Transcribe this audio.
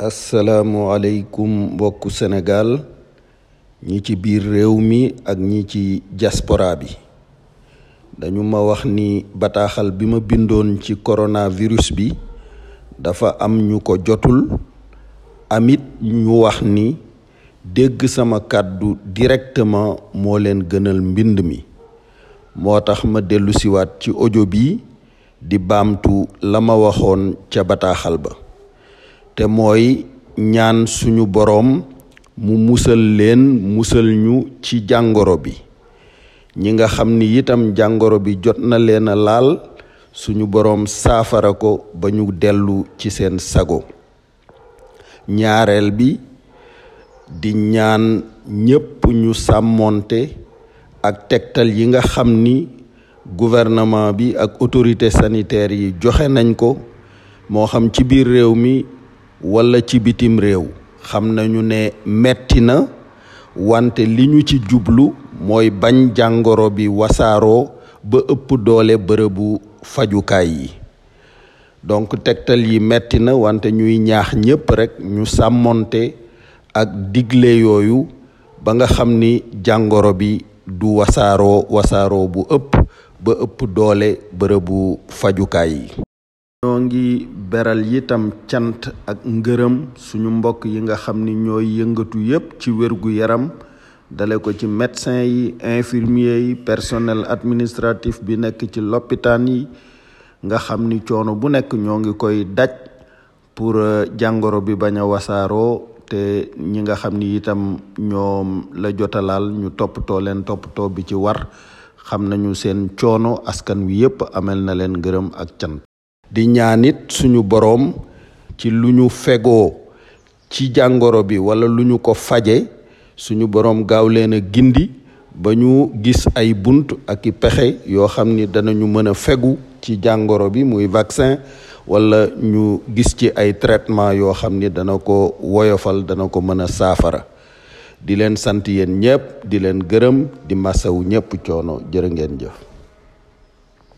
asalaamualeykum mbokku Sénégal ñi ci biir réew mi ak ñi ci diaspora bi. Dañu ma wax ni bataaxal bi ma ci coronavirus bi dafa am ñu ko jotul. Amit ñu wax ni dégg sama kàddu directement moo leen gënal mbind mi. Moo tax ma dellu ci audio bi di baamtu la ma waxoon ca bataaxal ba te mooy ñaan suñu boroom mu musal leen musal ñu ci jàngoro bi. ñi nga xam ni itam jàngoro bi jot na leen a laal suñu boroom saafara ko ba ñu dellu ci seen sago. ñaareel bi di ñaan ñépp ñu sàmmoonte ak tegtal yi nga xam ni gouvernement bi ak autorité sanitaire yi joxe nañ ko. moo xam ci biir réew mi wala ci bitim réew. Xam nañu ne metti na wante li ñu ci jublu mooy bañ jàngoro bi wasaaroo ba ëpp doole bërëbu fajukaay yi. Donc tegtal yi metti na wante ñuy ñaax ñépp rekk ñu sàmmonte ak digle yooyu ba nga xam ni jàngoro bi du wasaaroo wasaaroo bu ëpp ba ëpp doole bërëbu fajukaay yi. Ñoo ngi beral itam cant ak ngërëm suñu mbokk yi nga xam ni ñooy yëngatu yépp ci wérgu yaram dale ko ci médecin yi infirmier yi personnel administratif bi nekk ci loppitaan yi. Nga xam ni coono bu nekk ñoo koy daj pour jàngoro bi bañ a wasaaroo. Te ñi nga xam ni itam ñoom la jotalaal ñu toppatoo leen toppatoo bi ci war. Xam seen coono askan wi yépp amel na leen ngërëm ak cant di ñaanit suñu boroom ci lu ñu fegoo ci jàngoro bi wala lu ñu ko faje suñu boroom gaaw leen gindi ba ñu gis ay bunt ak i pexe yoo xam ni danañu mën fegu ci jàngoro bi muy vaccin wala ñu gis ci ay traitement yoo xam dana ko woyofal dana ko mën a saafara. Di leen sant yéen ñépp di leen gërëm di masawu coono. Jërë jëf